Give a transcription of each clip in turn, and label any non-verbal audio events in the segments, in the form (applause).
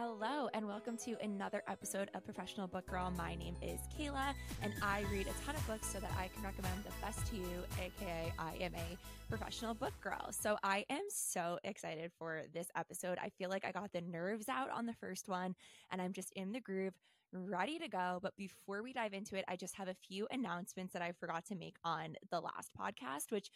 Hello, and welcome to another episode of Professional Book Girl. My name is Kayla, and I read a ton of books so that I can recommend the best to you, aka I am a professional book girl. So I am so excited for this episode. I feel like I got the nerves out on the first one, and I'm just in the groove, ready to go. But before we dive into it, I just have a few announcements that I forgot to make on the last podcast, which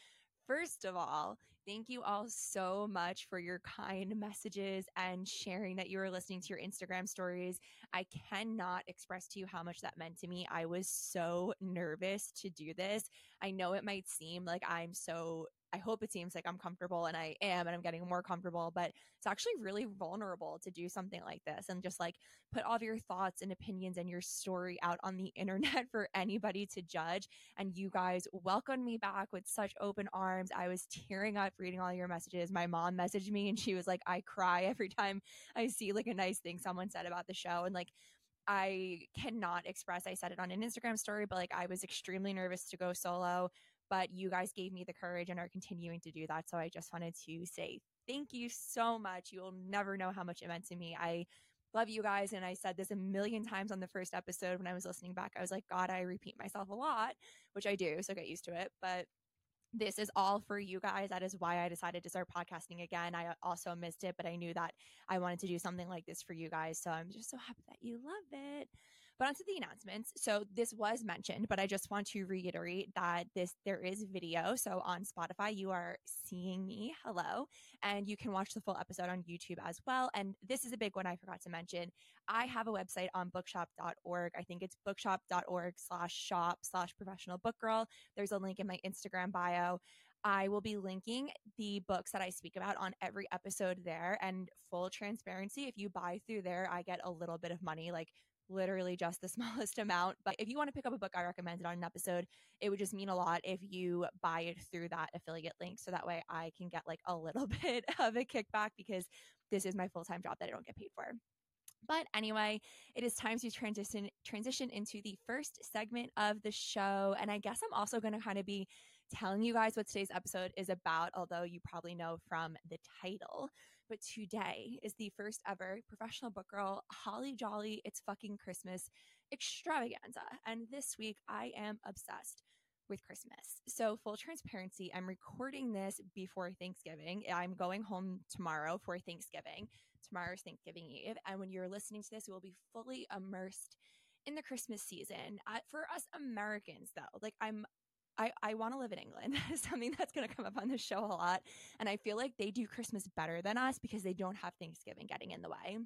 First of all, thank you all so much for your kind messages and sharing that you were listening to your Instagram stories. I cannot express to you how much that meant to me. I was so nervous to do this. I know it might seem like I'm so I hope it seems like I'm comfortable and I am and I'm getting more comfortable, but it's actually really vulnerable to do something like this and just like put all of your thoughts and opinions and your story out on the (laughs) internet for anybody to judge. And you guys welcomed me back with such open arms. I was tearing up reading all your messages. My mom messaged me and she was like, I cry every time I see like a nice thing someone said about the show. And like, I cannot express. I said it on an Instagram story, but like I was extremely nervous to go solo but you guys gave me the courage and are continuing to do that. So I just wanted to say thank you so much. You will never know how much it meant to me. I love you guys. And I said this a million times on the first episode when I was listening back. I was like, God, I repeat myself a lot, which I do. So get used to it. But this is all for you guys. That is why I decided to start podcasting again. I also missed it, but I knew that I wanted to do something like this for you guys. So I'm just so happy that you love it. But onto the announcements. So this was mentioned, but I just want to reiterate that this there is video. So on Spotify, you are seeing me. Hello. And you can watch the full episode on YouTube as well. And this is a big one I forgot to mention. I have a website on bookshop.org. I think it's bookshop.org slash shop slash professional book girl. There's a link in my Instagram bio. I will be linking the books that I speak about on every episode there. And full transparency, if you buy through there, I get a little bit of money, like literally just the (laughs) smallest amount. But if you want to pick up a book I recommended on an episode, it would just mean a lot if you buy it through that affiliate link. So that way I can get like a little (laughs) bit of a kickback because this is my full time job that I don't get paid for. But anyway, it is time to transition transition into the first segment of the show. And I guess I'm also going to kind of be telling you guys what today's episode is about, although you probably know from the title. But today is the first ever professional book girl Holly Jolly It's Fucking Christmas extravaganza. And this week I am obsessed with Christmas. So, full transparency, I'm recording this before Thanksgiving. I'm going home tomorrow for Thanksgiving. Tomorrow's Thanksgiving Eve. And when you're listening to this, will be fully immersed in the Christmas season. Uh, for us Americans, though, like I'm I, I want to live in England. That is (laughs) something that's going to come up on the show a lot. And I feel like they do Christmas better than us because they don't have Thanksgiving getting in the way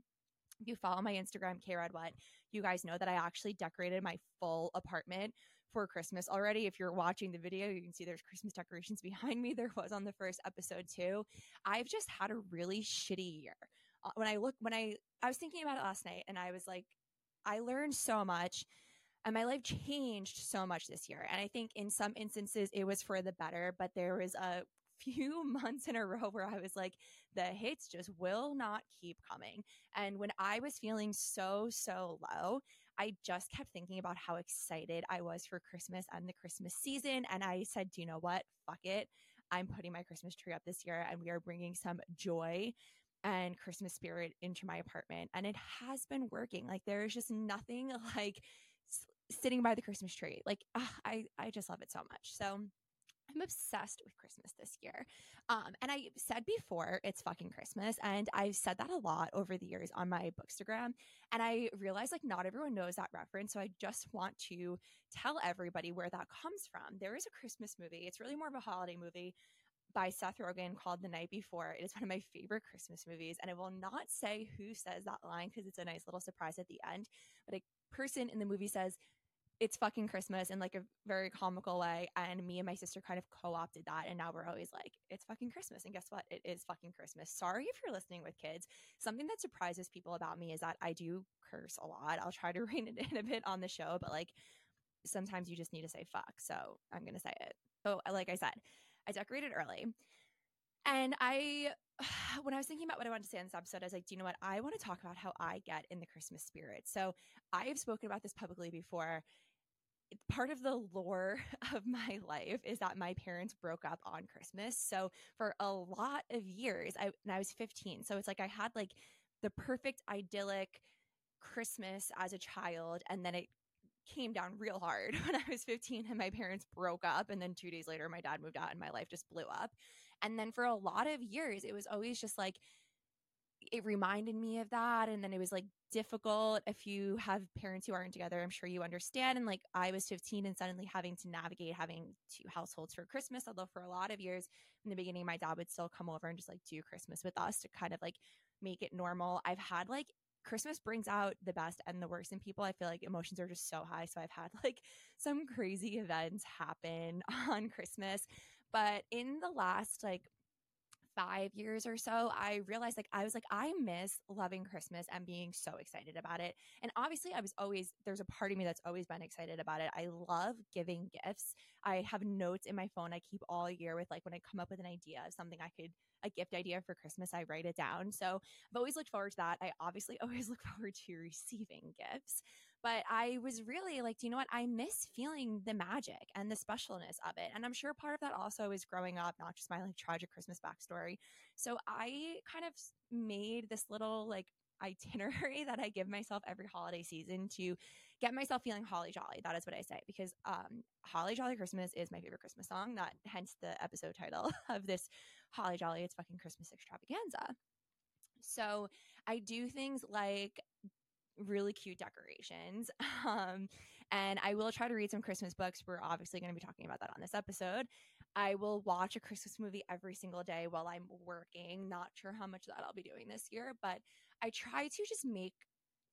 if you follow my Instagram, K What, you guys know that I actually decorated my full apartment for Christmas already. If you're watching the video, you can see there's Christmas decorations (laughs) behind me. There was on the first episode too. I've just had a really shitty year. Uh, when I look, when I, I was thinking about it last night and I was like, I learned so much and my life changed so much this year. And I think in some instances it was for the better, but there was a few (laughs) months in a row where I was like, the hits just will not keep coming. And when I was feeling so, so low, I just kept thinking about how excited I was for Christmas and the Christmas season. And I said, do you know what? Fuck it. I'm putting my Christmas tree up this year and we are bringing some joy and Christmas spirit into my apartment. And it has been working. Like, there is just nothing (laughs) like sitting by the Christmas tree. Like, uh, I, I just love it so much. So, I'm obsessed with Christmas this year. Um, and I said before, it's fucking Christmas. And I've said that a lot over the years on my Bookstagram. And I realized like not everyone knows that reference. So I just want to tell everybody where that comes from. There is a Christmas movie, it's really more of a holiday movie by Seth Rogen called The Night Before. It is one of my favorite Christmas movies. And I will not say who says that line because it's a nice little surprise at the end. But a person in the movie says, it's fucking Christmas in like a very comical way. And me and my sister kind of co opted that. And now we're always like, it's fucking Christmas. And guess what? It is fucking Christmas. Sorry if you're listening with kids. Something that surprises people about me is that I do curse a lot. I'll try to (laughs) rein it in a bit on the show, but like sometimes you just need to say fuck. So I'm going to say it. So, like I said, I decorated early. And I (sighs) when I was thinking about what I wanted to say on this episode, I was like, do you know what? I want to talk about how I get in the Christmas spirit. So I have spoken about this publicly before part of the lore (laughs) of my life is that my parents broke up on Christmas. So for a lot of years, I and I was 15. So it's like I had like the perfect idyllic Christmas as a child. And then it came down real hard (laughs) when I was 15 and my parents broke up. And then two days later, my dad moved out and my life just blew up. And then for a lot of years, it was always just like, it reminded me of that. And then it was like difficult if you have parents who aren't together. I'm sure you understand. And like I was 15 and suddenly having to navigate having two households for Christmas. Although for a lot of years in the beginning, my dad would still come over and just like do Christmas with us to kind of like make it normal. I've had like Christmas brings out the best and the worst in people. I feel like emotions are just so high. So I've had (laughs) like some crazy events happen (laughs) on Christmas. But in the last like five years or so, I realized like I was like, I miss loving Christmas and being so excited about it. And obviously, I was always, there's a part of me that's always been excited about it. I love giving gifts. I have notes in my phone I keep all year with like when I come up with an idea of something I could, a gift idea for Christmas, I write it down. So I've always looked forward to that. I obviously (laughs) always look forward to receiving gifts. But I was really like, do you know what? I miss feeling the magic and the specialness of it. And I'm sure part of that also is growing up, not just my like tragic Christmas backstory. So I kind of made this little like (laughs) itinerary that I give myself every holiday season to get myself feeling holly jolly. That is what I say because um, Holly Jolly Christmas is my favorite Christmas song. That hence the episode title (laughs) of this Holly Jolly. It's fucking Christmas extravaganza. So I do things like really cute decorations. (laughs) Um, and I will try to read some Christmas books. We're obviously going to be talking about that on this episode. I will watch a Christmas movie every single day while I'm working. Not sure how much that I'll be doing this year, but I try to just make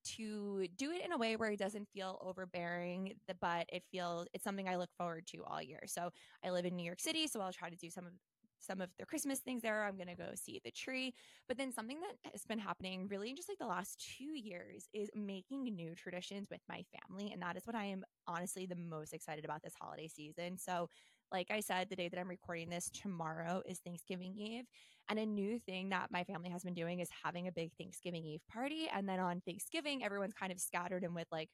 to do it in a way where it doesn't feel overbearing, but it feels it's something I look forward to all year. So I live in New York City, so I'll try to do some of some of the Christmas things there. I'm going to go see the tree. But then something that has been happening really in just like the last two years is making new traditions with my family. And that is what I am honestly the most excited about this holiday season. So, like I said, the day that I'm recording this tomorrow is Thanksgiving Eve. And a new thing that my family has been doing is having a big Thanksgiving Eve party. And then on Thanksgiving, everyone's kind of scattered and with like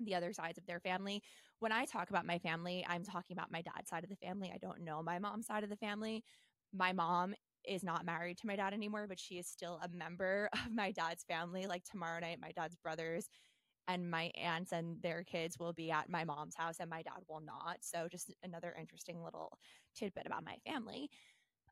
the other sides of their family. When I talk about my family, I'm talking about my dad's side of the family. I don't know my mom's side of the family. My mom is not married to my dad anymore, but she is still a member (laughs) of my dad's family. Like tomorrow night, my dad's brothers and my aunts and their kids will be at my mom's house and my dad will not. So just another interesting little tidbit about my family.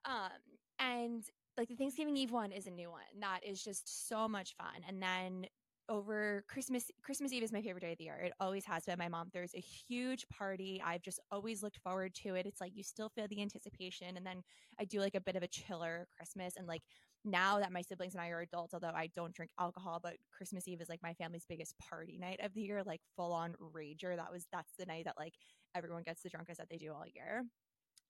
Um, and like the Thanksgiving Eve one is a new one that is just so much fun. And then over Christmas Christmas Eve is my favorite day of the year. It always has been. My mom throws a huge party. I've just always looked forward to it. It's like you still feel the anticipation and then I do like a bit of a chiller Christmas and like now that my siblings and I are adults, although I don't drink alcohol, but Christmas Eve is like my family's biggest party night of the year, like full on rager. That was that's the night that like everyone gets the drunkest that they do all year.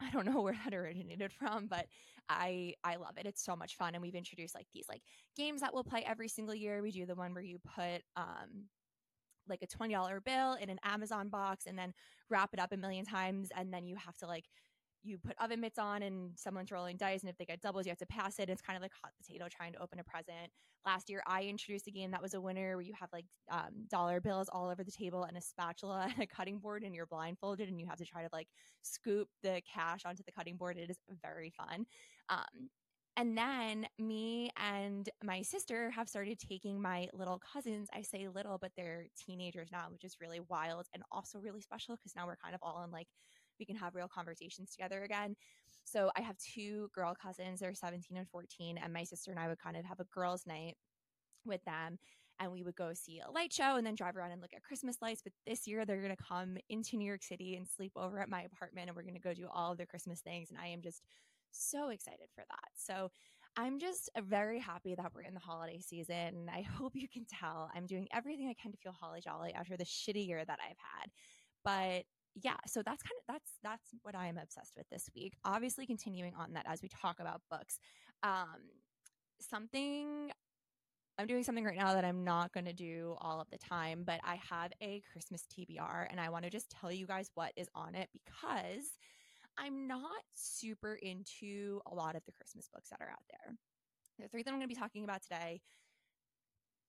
I don't know (laughs) where that originated from, but I I love it. It's so much fun and we've introduced like these like games that we'll play every single year. We do the one where you put um like a $20 bill in an Amazon box and then wrap it up a million times and then you have to like you put oven mitts on and someone's rolling dice and if they get doubles you have to pass it it's kind of like hot potato trying to open a present last year i introduced a game that was a winner where you have like um, dollar bills all over the table and a spatula (laughs) and a cutting board and you're blindfolded and you have to try to like scoop the cash onto the cutting board it is very fun um, and then me and my sister have started taking my little cousins. I say little, but they're teenagers now, which is really wild and also really special because now we're kind of all in like we can have real conversations together again. So I have two girl cousins, they're 17 and 14, and my sister and I would kind of have a girls' night with them and we would go see a light show and then drive around and look at Christmas lights. But this year they're going to come into New York City and sleep over at my apartment and we're going to go do all of the Christmas things. And I am just so excited for that. So I'm just uh, very happy that we're in the holiday season. I (laughs) hope you can tell I'm doing everything I can to feel holly jolly after the shitty year that I've had. But yeah, so that's kind of that's that's what I am obsessed with this week. Obviously, continuing on that as we talk about books, um, something I'm doing something right now that I'm not going to do all of the time, but I have a Christmas TBR and I want to just tell you guys what is on it because I'm not super into a lot of the Christmas books that are out there. The three that I'm going to be talking about today,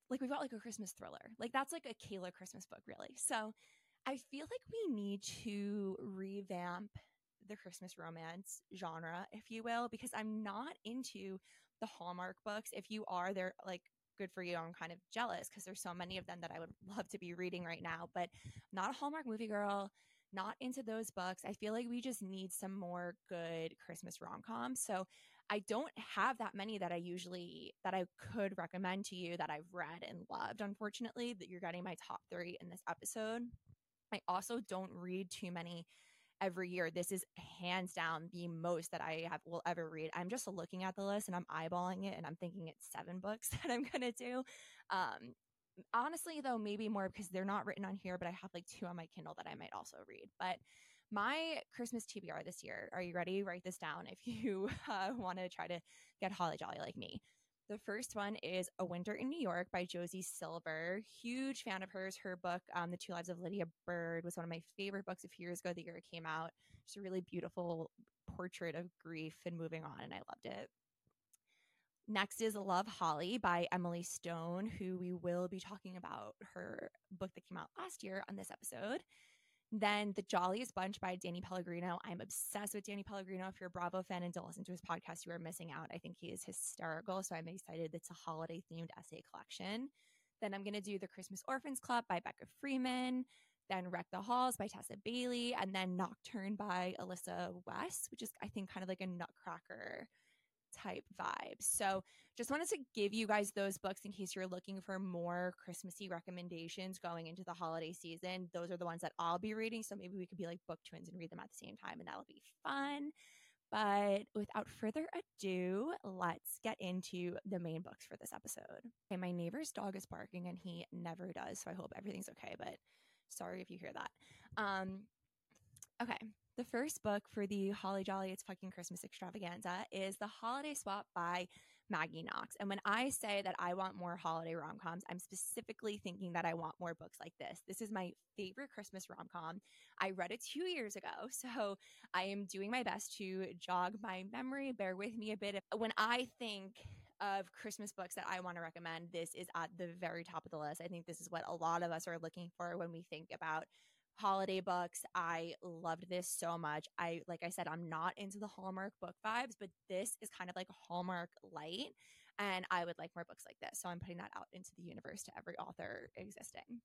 like we've got like a Christmas thriller. Like that's like a Kayla Christmas book, really. So I feel like we need to revamp the Christmas romance genre, if you will, because I'm not into the Hallmark books. If you are, they're like good for you. I'm kind of jealous because there's so many of them that I would love to be reading right now, but not a Hallmark movie girl, not into those books. I feel like we just need some more good Christmas rom coms. So I don't have that many that I usually that I could recommend to you that I've read and loved. Unfortunately, that you're getting my top three in this episode. I also don't read too many every year. This is hands down the most that I have will ever read. I'm just looking at the list and I'm eyeballing it and I'm thinking it's seven books (laughs) that I'm gonna do. Um, honestly, though, maybe more because they're not written on here, but I have like two on my Kindle that I might also read. But my Christmas TBR this year, are you ready? Write this down if you (laughs) uh, want to try to get Holly Jolly like me. The first one is A Winter in New York by Josie Silver. Huge fan of hers. Her book, um, The Two Lives of Lydia Bird, was one of my favorite books a few years ago, the year it came out. Just a really beautiful portrait of grief and moving on, and I loved it. Next is Love Holly by Emily Stone, who we will be talking about her book that came out last year on this episode. Then The Jolliest Bunch by Danny Pellegrino. I'm obsessed with Danny Pellegrino. If you're a Bravo fan and don't listen to his podcast, you are missing out. I think he is hysterical. So I'm excited. It's a holiday themed essay collection. Then I'm going to do The Christmas Orphans Club by Becca Freeman. Then Wreck the Halls by Tessa Bailey. And then Nocturne by Alyssa Wees, which is, I think, kind of like a nutcracker type vibe. So just wanted to give you guys those books in case you're looking for more Christmassy recommendations going into the holiday season. Those are the ones that I'll be reading. So maybe we could be like book twins and read them at the same time, and that'll be fun. But without further ado, let's get into the main books for this episode. Okay, my neighbor's dog is barking and he never does. So I hope everything's okay. But sorry if you hear that. Um, okay, the first book for the Holly Jolly It's Fucking Christmas extravaganza is The Holiday Swap by Maggie Knox. And when I say that I want more holiday rom coms, I'm specifically thinking that I want more books like this. This is my favorite Christmas rom com. I read it two years ago, (laughs) so I am doing my best to jog my memory. Bear with me a bit. When I think of Christmas books that I want to recommend, this is at the very top of the list. I think this is what a lot of us are looking for when we think about holiday books. I loved this so much. I like I said I'm not into the Hallmark book vibes, but this is kind of like Hallmark light and I would like more books like this. So I'm putting that out into the universe to every author existing.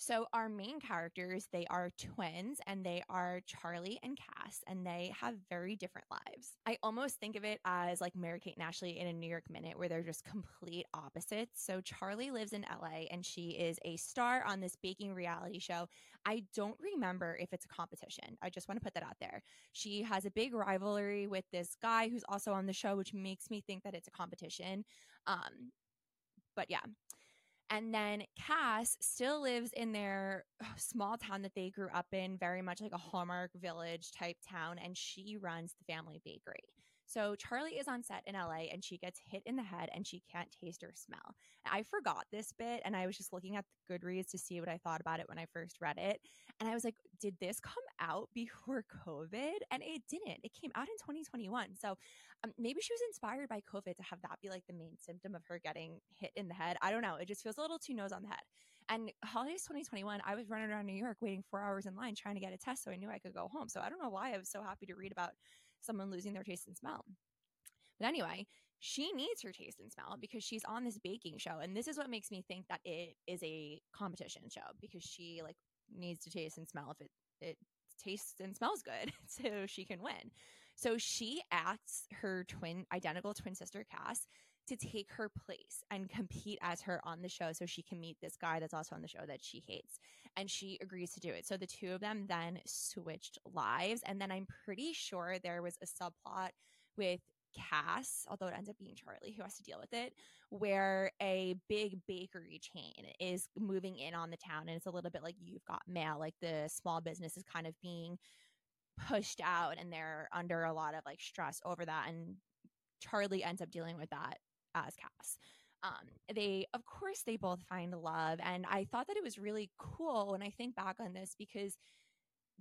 So our main characters, they are twins and they are Charlie and Cass and they have very different lives. I almost think of it as like Mary Kate and Ashley in a New York minute where they're just complete opposites. So Charlie lives in LA and she is a star on this baking reality show. I don't remember if it's a competition. I just want to put that out there. She has a big rivalry with this guy who's also on the show which makes me think that it's a competition. Um but yeah, and then Cass still lives in their small town that they grew up in, very much like a Hallmark village type town, and she runs the family bakery. So Charlie is on set in LA and she gets hit in the head and she can't taste or smell. I forgot this bit and I was just looking at the Goodreads to see what I thought about it when I first read it. And I was like, did this come out (laughs) before COVID? And it didn't. It came out in 2021. So um, maybe she was inspired by COVID to have that be like the main symptom of her getting hit in the head. I don't know. It just feels a little too nose on the head. And holidays 2021, I was running around New York waiting four hours in line trying to get a test so I knew I could go home. So I don't know why I was so happy to read about someone losing their taste and smell. But anyway, she needs her taste and smell because she's on this baking show. And this is what makes me think that it is a competition show because she like needs to taste and smell if it, it tastes and smells good (laughs) so she can win. So she asks her twin, identical twin sister Cass to take her place and compete as her on the show so she can meet this guy that's also on the show that she hates. And she agrees to do it. So the two of them then switched lives. And then I'm pretty sure there was a subplot with Cass, although it ends up being Charlie who has to deal with it, where a big bakery chain is moving in on the town. And it's a little bit like you've got mail, like the small business is kind of being pushed out and they're under a lot of like stress over that. And Charlie ends up dealing with that as Cass. Um, they, of course, they both find love. And I thought that it was really cool when I think back on this because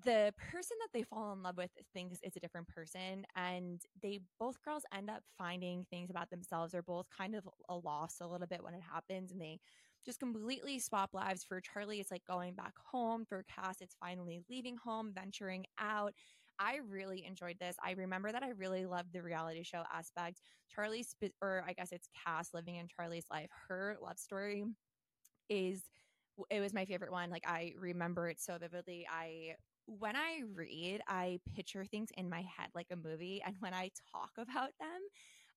the person that they fall in love with thinks it's a different person and they both girls end up finding things about themselves they're both kind of a loss a little bit when it happens and they just completely swap lives for charlie it's like going back home for cass it's finally leaving home venturing out I really enjoyed this. I remember that I really loved the reality show aspect. Charlie's, or I guess it's Cass living in Charlie's life. Her love story is it was my favorite one. Like I remember it so vividly. I when I read, I picture things in my head like a movie, and when I talk about them,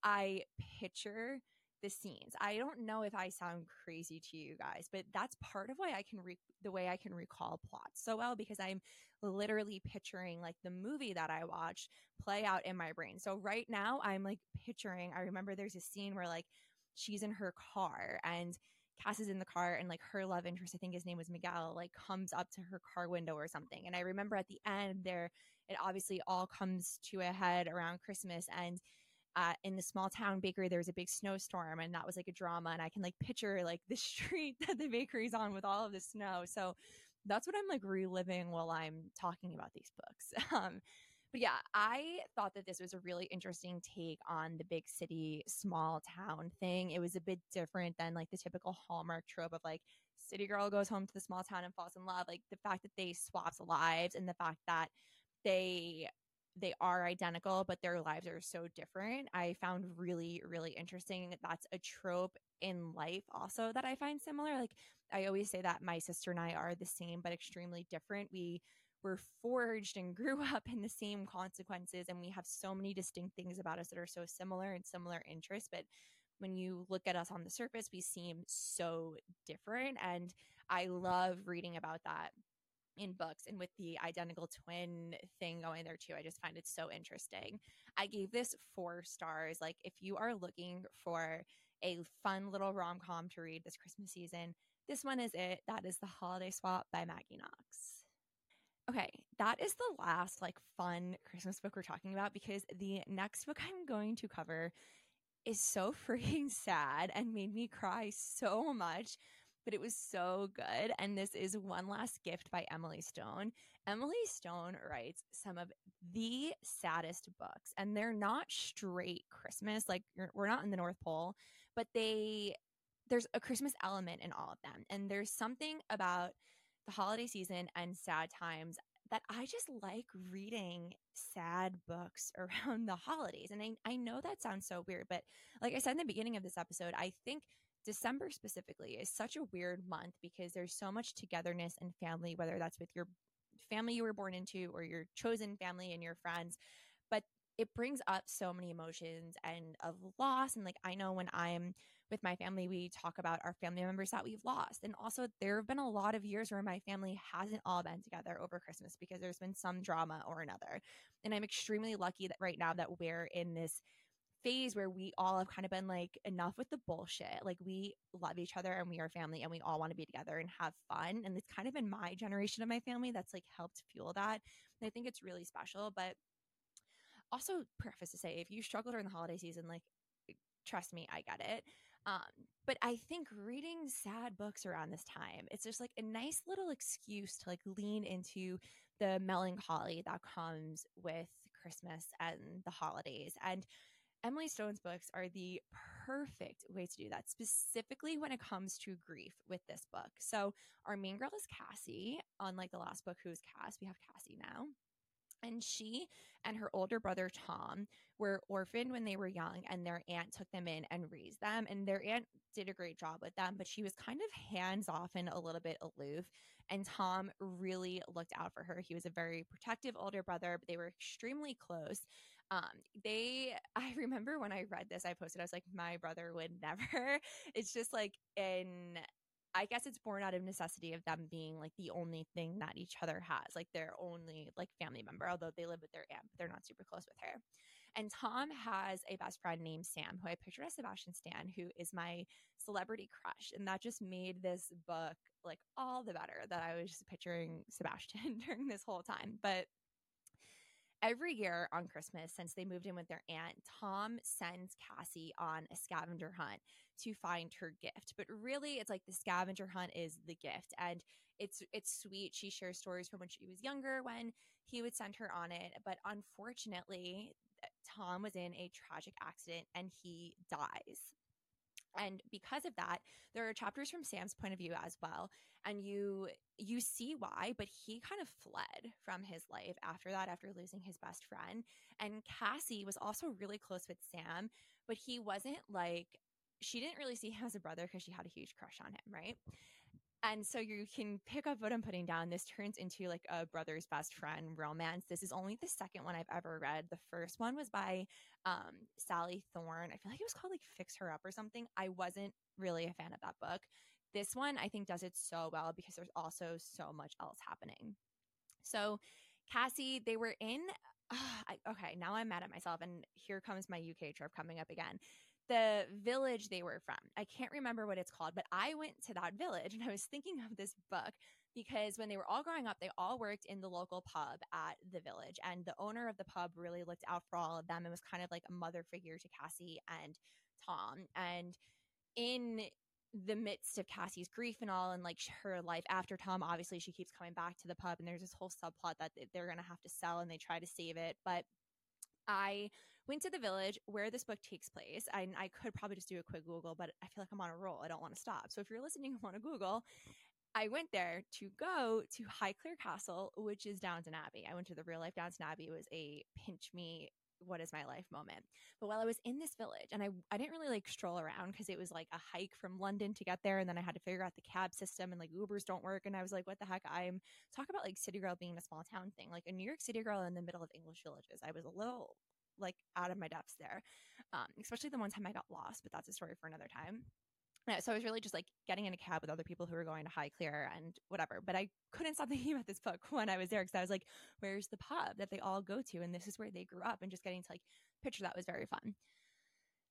I picture the scenes. I don't know if I sound crazy to you guys, but that's part of why I can re- the way I can recall plots so well because I'm literally picturing like the movie that I watched play out in my brain. So right now I'm like picturing I remember there's a scene where like she's in her car and Cass is in the car and like her love interest, I think his name was Miguel, like comes up to her car window or something. And I remember at the end there, it obviously all comes to a head around Christmas and uh, in the small town bakery there was a big snowstorm and that was like a drama and i can like picture like the (laughs) street that the bakery's on with all of the snow so that's what i'm like reliving while i'm talking about these books. (laughs) Um, but yeah i thought that this was a really interesting take on the big city small town thing. It was a bit different than like the typical hallmark trope of like city girl goes home to the small town and falls in love like the fact that they swapped lives and the fact that they they are identical, but their lives are so different. I found really, really interesting. That's a trope in life also that I find similar. Like I always say that my sister and I are the same, but extremely different. We were forged and (laughs) grew up in the same consequences, and we have so many distinct things about us that are so similar and similar interests. But when you look at us on the surface, we seem so different. And I love reading about that in books and with the identical twin thing going there too. I just find it so interesting. I gave this four stars. Like, if you are looking for a fun little rom com to read this Christmas season, this one is it. That is The Holiday Swap by Maggie Knox. Okay, that is the last like fun Christmas book we're talking about because the next book I'm going to cover is so (laughs) freaking sad and made me cry so much but it was so good. And this is One Last Gift by Emily Stone. Emily Stone writes some of the saddest books, and they're not straight Christmas. Like, we're not in the North Pole, but they, there's a Christmas element in all of them. And there's something about the holiday season and sad times that I just like reading sad books (laughs) around the holidays. And I, I know that sounds so weird, but like I said in the beginning of this episode, I think December specifically is such a weird month because there's so much togetherness and family, whether that's with your family you were born into or your chosen family and your friends. But it brings up so many emotions and of loss. And like, I know when I'm with my family, we talk about our family members that we've lost. And also, there have been a lot of years where my family hasn't all been together over Christmas because there's been some drama or another. And I'm extremely lucky that right now that we're in this phase where we all have kind of been like enough with the bullshit like we love each other and we are family and we all want to be together and have fun and it's kind of in my generation of my family that's like helped fuel that and i think it's really special but also preface to say if you struggle during the holiday season like trust me i get it um, but I think reading sad books around this time, it's just like a nice little excuse to like lean into the melancholy that comes with Christmas and the holidays. And Emily Stone's books are the perfect way to do that, specifically when it comes to grief with this book. So, our main girl is Cassie. Unlike the last book, who's Cass, we have Cassie now. And she and her older brother Tom were orphaned when they were young, and their aunt took them in and raised them. And their aunt did a great job with them, but she was kind of hands off and a little bit aloof. And Tom really looked out for her. He was a very protective older brother, but they were extremely close. Um, they, (laughs) I remember when I read this, I posted, I was like, my brother would never. (laughs) It's just like in, I guess it's born out of necessity of them being like the only thing that each other has, like their only like family member, although they live with their aunt, but they're not super close with her. And Tom has a best friend named Sam, who I pictured as Sebastian Stan, who is my celebrity crush. And that just made this book like all the better that I was just picturing Sebastian (laughs) during this whole time. But every year on Christmas, since they moved in with their aunt, Tom sends Cassie on a scavenger hunt to find her gift. But really, it's like the scavenger hunt is the gift, and it's it's sweet. She shares stories from when she was younger when he would send her on it. But unfortunately, Tom was in a tragic accident and he dies. and because of that there are chapters from sam's point of view as well and you you see why but he kind of fled from his life after that after losing his best friend and cassie was also really close with sam but he wasn't like she didn't really see him as a brother because she had a huge crush on him right and so you can pick up what I'm putting down. This turns into like a brother's best friend romance. This is only the second one I've ever read. The first one was by um, Sally Thorne. I feel like it was called like Fix Her Up or something. I wasn't really a fan of that book. This one I think does it so well because there's also so much else happening. So Cassie, they were in. Uh, (sighs) I, okay, now I'm mad at myself, and here comes my UK trip coming up again the village they were from. I can't remember what it's called, but I went to that village (laughs) and I was thinking of this book because when they were all growing up, they all worked in the local pub at the village. And the owner of the pub really looked out for all of them and was kind of like a mother figure to Cassie and Tom. And in the midst of Cassie's grief and all, and like her life after Tom, obviously she keeps coming back to the pub, and there's this whole subplot that they're going to have to sell and they try to save it. But I went to the village where this book takes place. I, I could probably just do a quick Google, but I feel like I'm on a roll. I don't want to stop. So if you're listening and want to Google, I went there to go to Highclere Castle, which is Downton Abbey. I went to the real life Downton Abbey. It was a pinch me what is my life moment. But while I was in this village, and I, I didn't really like stroll around because it was like a hike from London to get there. And then I had to figure out the cab system and like Ubers don't work. And I was like, what the heck? I'm talk about like city girl being a small town thing, like a New York City girl in the middle of English villages. I was a little like out of my depths there, um, especially the one time I got lost, but that's a story for another time. So I was really just like getting in a cab with other people who were going to Highclere and whatever. But I couldn't stop (laughs) thinking about this book when I was there because I was like, where's the pub that they all go to? And this is where they grew up. And just getting to like picture that was very fun.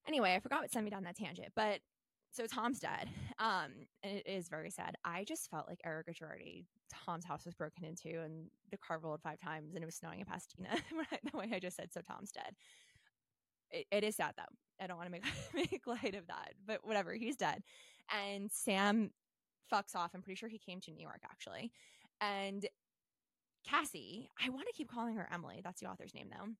Anyway, I forgot what sent me down that tangent. But so Tom's dead. Um, and it is very sad. I just felt like Erika Girardi, Tom's house was broken into and the car rolled five times and it was snowing in Pasadena. (laughs) the way I just said, so Tom's dead. It, it is sad though. I don't want to make (laughs) make light of that, but whatever. He's dead, and Sam fucks off. I'm pretty sure he came to New York actually, and Cassie. I want to keep calling her Emily. That's the author's name though.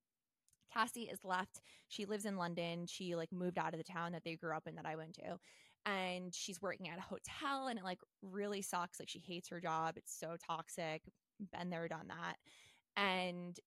Cassie is left. She lives in London. She like moved out of the town that they grew up in that I went to. And she's working at a hotel and it like really sucks. Like she hates her job. It's so toxic. Been there, done that. And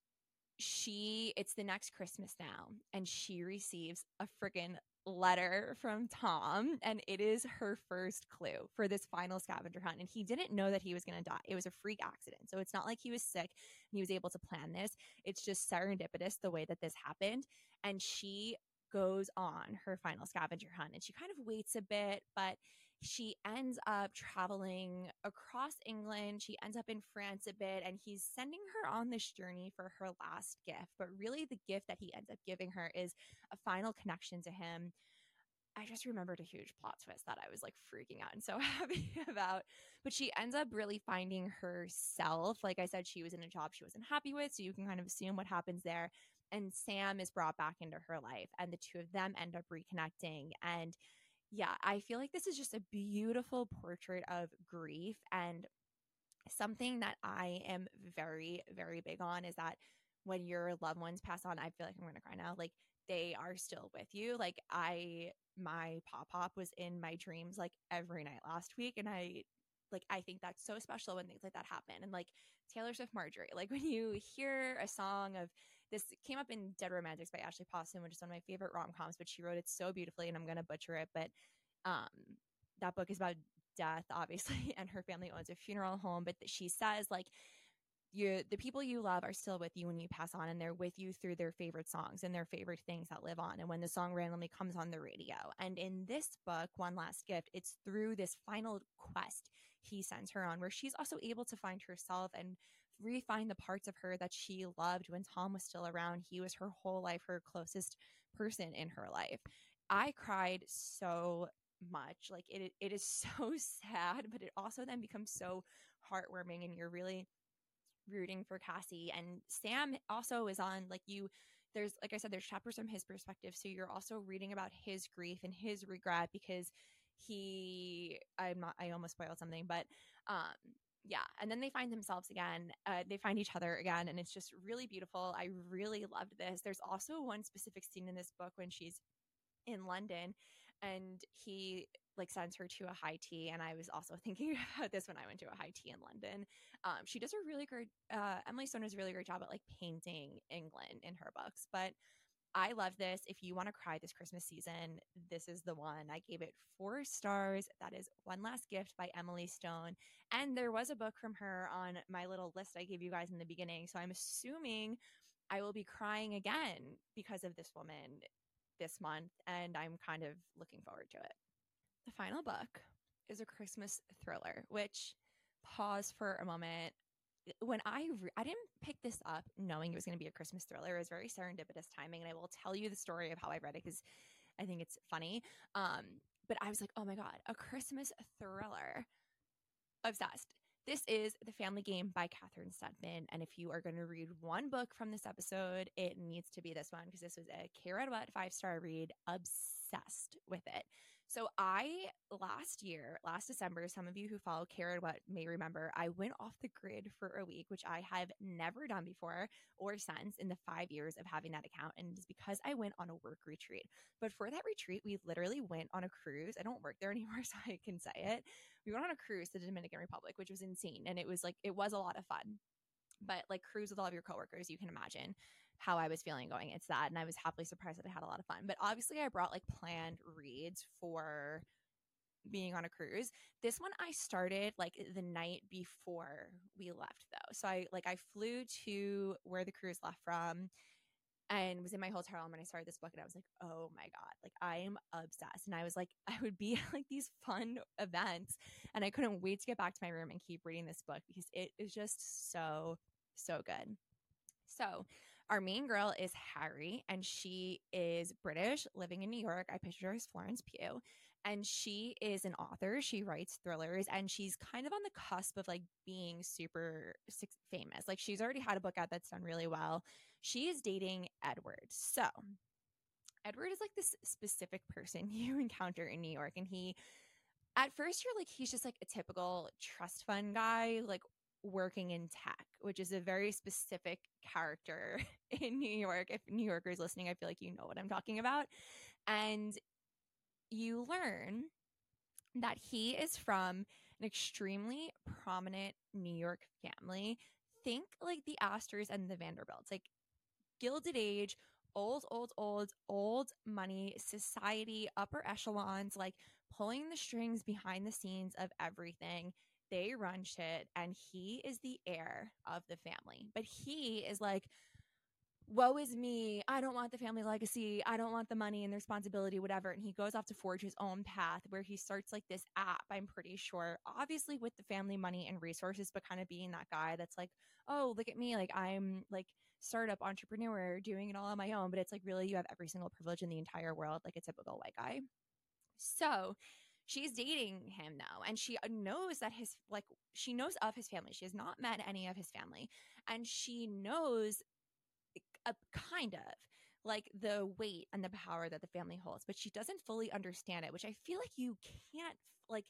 she it's the next Christmas now, and she receives a freaking letter from Tom, and it is her first clue for this final scavenger hunt. And he didn't know that he was going to die. It was a freak accident. So it's not like he was sick and he was able to plan this. It's just serendipitous the way that this happened. And she goes on her final scavenger hunt and she kind of waits a bit, but she ends up traveling across England. She ends up in France a bit, and he's sending her on this journey for her last gift. But really, the gift that he ends up giving her is a final connection to him. I just remembered a huge plot twist that I was like freaking out and so (laughs) happy about. But she ends up really finding herself. Like I said, she was in a job she wasn't happy with. So you can kind of assume what happens there. And Sam is brought back into her life, and the two of them end up reconnecting. And yeah, I feel like this is just a beautiful portrait of grief and something that I am very, very big on is that when your loved ones pass on, I feel like I'm going to cry now. Like they are still with you. Like I, my pop pop was in my dreams like every night last week. And I, like, I think that's so special when things like that happen. And like Taylor Swift Marjorie, like when you hear a song of this came up in Dead Romantics by Ashley Poston, which is one of my favorite rom coms, but she wrote it so beautifully, and I'm going to butcher it. But um, that book is about death, obviously, (laughs) and her family owns a funeral home. But she says, like, you the people you love are still with you when you pass on and they're with you through their favorite songs and their favorite things that live on and when the song randomly comes on the radio and in this book one last gift it's through this final quest he sends her on where she's also able to find herself and refine the parts of her that she loved when Tom was still around. He was her whole life, her closest person in her life. I cried so much. Like it it is (laughs) so sad, but it also then becomes so heartwarming and you're really rooting for Cassie and Sam also is on like you there's like I said there's chapters from his perspective so you're also reading about his grief and his regret because he I'm not I almost spoiled something but um yeah and then they find themselves again uh, they find each other again and it's just really beautiful i really loved this there's also one specific scene in this book when she's in london and he like sends her to a high tea and i was also (laughs) thinking about this when i went to a high tea in london um, she does a really great uh, emily stone does a really great job at like painting england in her books but I love this. If you want to cry this Christmas season, this is the one. I gave it four stars. That is One Last Gift by Emily Stone. And there was a book from her on my little list I gave you guys in the beginning. So I'm assuming I will be crying again because of this woman this month. And I'm kind of looking forward to it. The final book is a Christmas thriller, which pause for a moment. When I re- I didn't pick this up knowing it was going to be a Christmas thriller. It was very serendipitous timing, and I will tell you the story of how I read it because I think it's funny. Um, but I was like, oh my god, a Christmas thriller, obsessed. This is The Family Game by Catherine Steadman. And if you are going to read one book from this episode, it needs to be this one because this was a K Read What five star read. Obsessed with it. So I last year, last December, some of you who follow K Read What may remember, I went off the grid for a week, which I have never done before or since in the five years of having that account. And it's because I went on a work retreat. But for that retreat, we literally went on a cruise. I don't work there anymore, (laughs) so I can say it. We went on a cruise to the Dominican Republic, which was insane. And it was like, it was a lot of fun but like cruise with all of your coworkers, you can imagine how I was feeling going into that. And I was happily surprised that I had a lot of fun. But obviously, I brought like planned reads for being on a cruise. This one I started like the night before we left though. So I like I flew to where the cruise left from and was in my hotel room and I started this book and I was like, "Oh my god, like I am obsessed." And I was like (laughs) I would be at like these fun events and I couldn't wait to get back to my room and keep reading this book because it is just so so good. So, our main girl is Harry, and she is British, living in New York. I picture her as Florence Pugh, and she is an author. She writes thrillers, and she's kind of on the cusp of like being super famous. Like she's already had a book out that's done really well. She is dating Edward. So Edward is like this specific person (laughs) you encounter in New York, and he at first you're like he's just like a typical trust fund guy like working in tech, which is a very specific character (laughs) in New York. If New Yorkers listening, I feel like you know what I'm talking about. And you learn that he is from an extremely prominent New York family. Think like the Astors and the Vanderbilts, like Gilded Age, old, old, old, old money, society, upper echelons, like pulling the strings behind the scenes of everything they run shit and he is the heir of the family. But he is like, woe is me. I don't want the family legacy. I don't want the money and the responsibility, whatever. And he goes off to forge his own path where he starts like this app, I'm pretty sure, obviously with the family money and resources, but kind of being that guy that's like, oh, look at me. Like I'm like startup entrepreneur doing it all on my own. But it's like, really, you have every single privilege in the entire world, like a typical white guy. So she's dating him now and she uh, knows that his like she knows of his family she has not met any of his family and she knows a, uh, kind of like the weight and the power that the family holds but she doesn't fully understand it which i feel like you can't like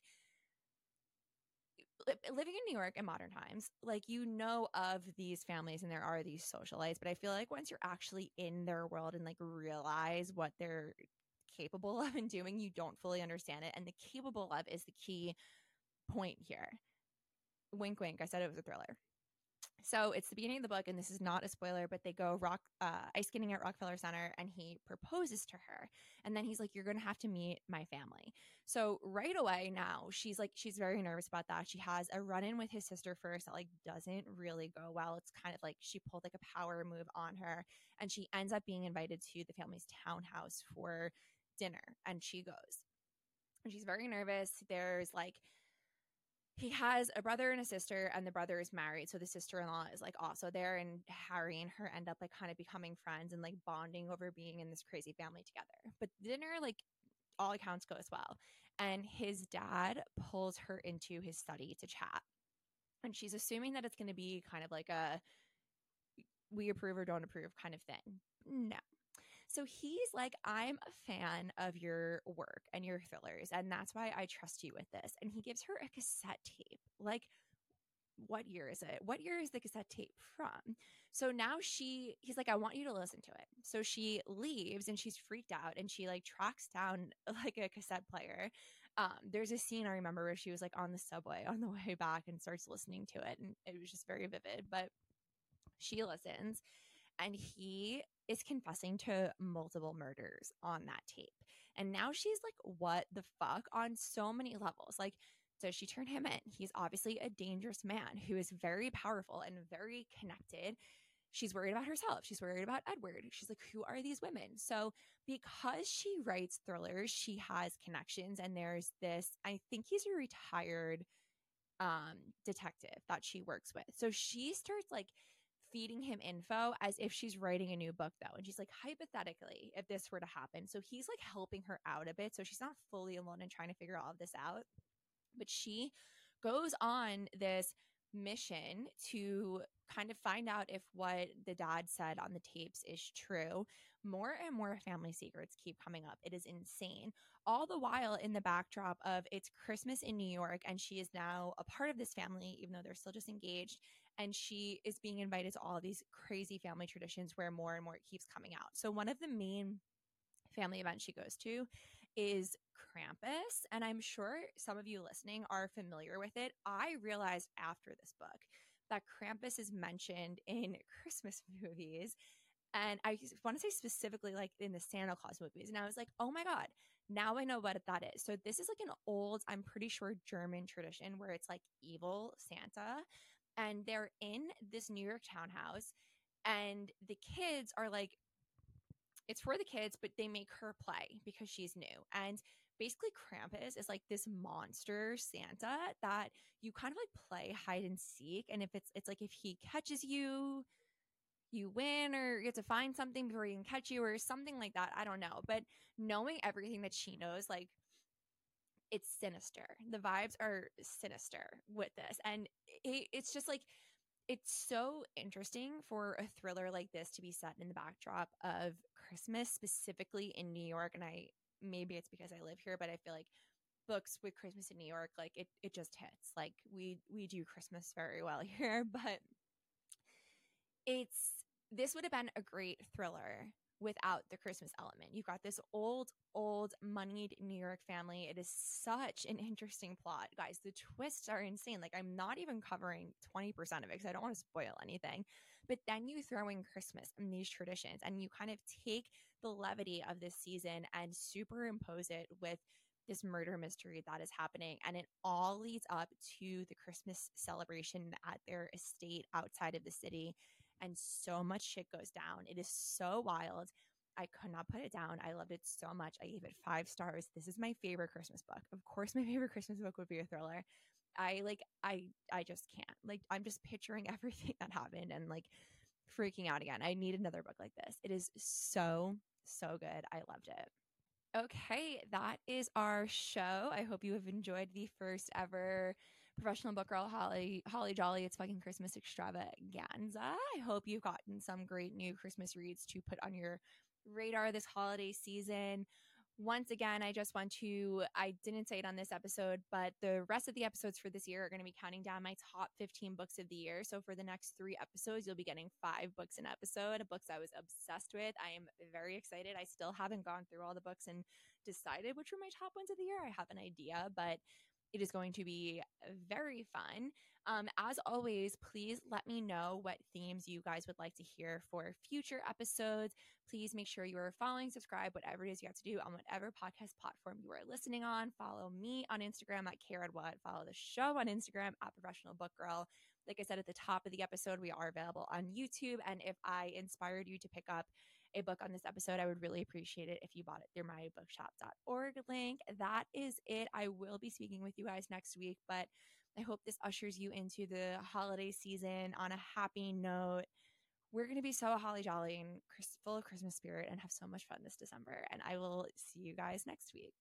living in New York in modern times, like you know of these families and there are these socialites, but I feel like once you're actually in their world and like realize what they're capable of and doing, you don't fully understand it. And the capable of is the key point here. Wink, wink. I said it was a thriller. So it's the beginning of the book, and this is not a spoiler, but they go rock uh, ice skating at Rockefeller Center, and he proposes to her, and then he's like, "You're going to have to meet my family." So right away now, she's like, she's very nervous about that. She has a run in with his sister first that like doesn't really go well. It's kind of like she pulled like a power move on her, and she ends up being invited to the family's townhouse for dinner and she goes. And she's very nervous. There's like he has a brother and a sister and the brother is married. So the sister-in-law is like also there and harry and her end up like kind of becoming friends and like bonding over being in this crazy family together. But dinner like all accounts goes well. And his dad pulls her into his study to chat. And she's assuming that it's going to be kind of like a we approve or don't approve kind of thing. No so he's like, I'm a fan of your work and your thrillers, and that's why I trust you with this. And he gives her a cassette tape. Like, what year is it? What year is the cassette tape from? So now she, he's like, I want you to listen to it. So she leaves and she's freaked out and she like tracks down (laughs) like a cassette player. Um, there's a scene I remember where she was like on the subway on the way back and starts listening to it. And it was just very vivid. But she listens and he is confessing to multiple murders on that tape. And now she's like, what the fuck on so many levels? Like, does she turn him in? He's obviously a dangerous man who is very powerful and very connected. She's worried about herself. She's worried about Edward. She's like, who are these women? So, because she writes thrillers, she has connections. And there's this, I think he's a retired um, detective that she works with. So, she starts like, feeding him info as if she's writing a new book though and she's like hypothetically if this were to happen so he's like helping her out a bit so she's not fully alone and trying to figure all of this out but she goes on this mission to kind of find out if what the dad said on the tapes is true. More and more family secrets keep coming up. It is insane. All the while in the backdrop of it's Christmas in New York and she is now a part of this family, even though they're still just engaged. And she is being invited to all these crazy family traditions where more and more it keeps coming out. So, one of the main family events she goes to is Krampus. And I'm sure some of you listening are familiar with it. I realized after this book that Krampus is mentioned in (laughs) Christmas movies. And I want to say specifically like in the Santa Claus movies. And I was like, oh my God, now I know what that is. So this is like an old, I'm pretty sure German tradition where it's like evil Santa. And they're in this New York townhouse. And the kids are like it's for the kids, but they make her play because she's new. And basically Krampus is like this monster Santa that you kind of like play hide and seek. And if it's it's like if he catches you, you win or you have to find something before he can catch you or something like that. I don't know. But knowing everything that she knows, like it's sinister. The vibes are sinister with this. And it, it's just like it's so interesting for a thriller like this to be set in the backdrop of Christmas, specifically in New York. And I maybe it's because I live here, but I feel like books with Christmas in New York, like it it just hits. Like we we do Christmas very well (laughs) here, but it's this would have been a great thriller without the Christmas element. You've got this old, old, moneyed New York family. It is such an interesting plot. Guys, the twists are insane. Like, I'm not even covering 20% of it because I don't want to spoil anything. But then you throw in Christmas and these traditions, and you kind of take the levity of this season and superimpose it with this murder mystery that is happening. And it all leads up to the Christmas celebration at their estate outside of the city and so much shit goes down. It is so wild. I could not put it down. I loved it so much. I gave it five stars. This is my favorite Christmas book. Of course, my favorite Christmas book would be a thriller. I like I I just can't. Like I'm just picturing (laughs) everything that happened and like freaking out again. I need another book like this. It is so so good. I loved it. Okay, that is our show. I hope you have enjoyed the first ever professional book girl Holly Holly Jolly. It's fucking Christmas extravaganza. I hope you've gotten some great new Christmas reads to put on your radar this holiday season. Once again, I just want to, I didn't say it on this episode, but the rest of the episodes for this year are going to be counting down my top 15 books of the year. So for the next three episodes, you'll be getting five books an episode, books I was obsessed with. I am very excited. I still haven't gone through all the books and decided which were my top ones of the year. I have an idea, but it is going to be very fun. Um, as always, please let me know what themes you guys would like to hear for future episodes. Please make sure you are following, subscribe, whatever it is you have to do on whatever podcast platform you are listening on. Follow me on Instagram at KayReadWhat. Follow the show on Instagram at Professional Book Girl. Like I said at the top of the episode, we are available on YouTube. And if I inspired you to pick up a book on this episode, I would really appreciate it if you bought it through my bookshop.org link. That is it. I will be speaking with you guys next week, but I hope this ushers you into the holiday season on a happy note. We're going to be so holly jolly and full of Christmas spirit and have so much fun this December. And I will see you guys next week.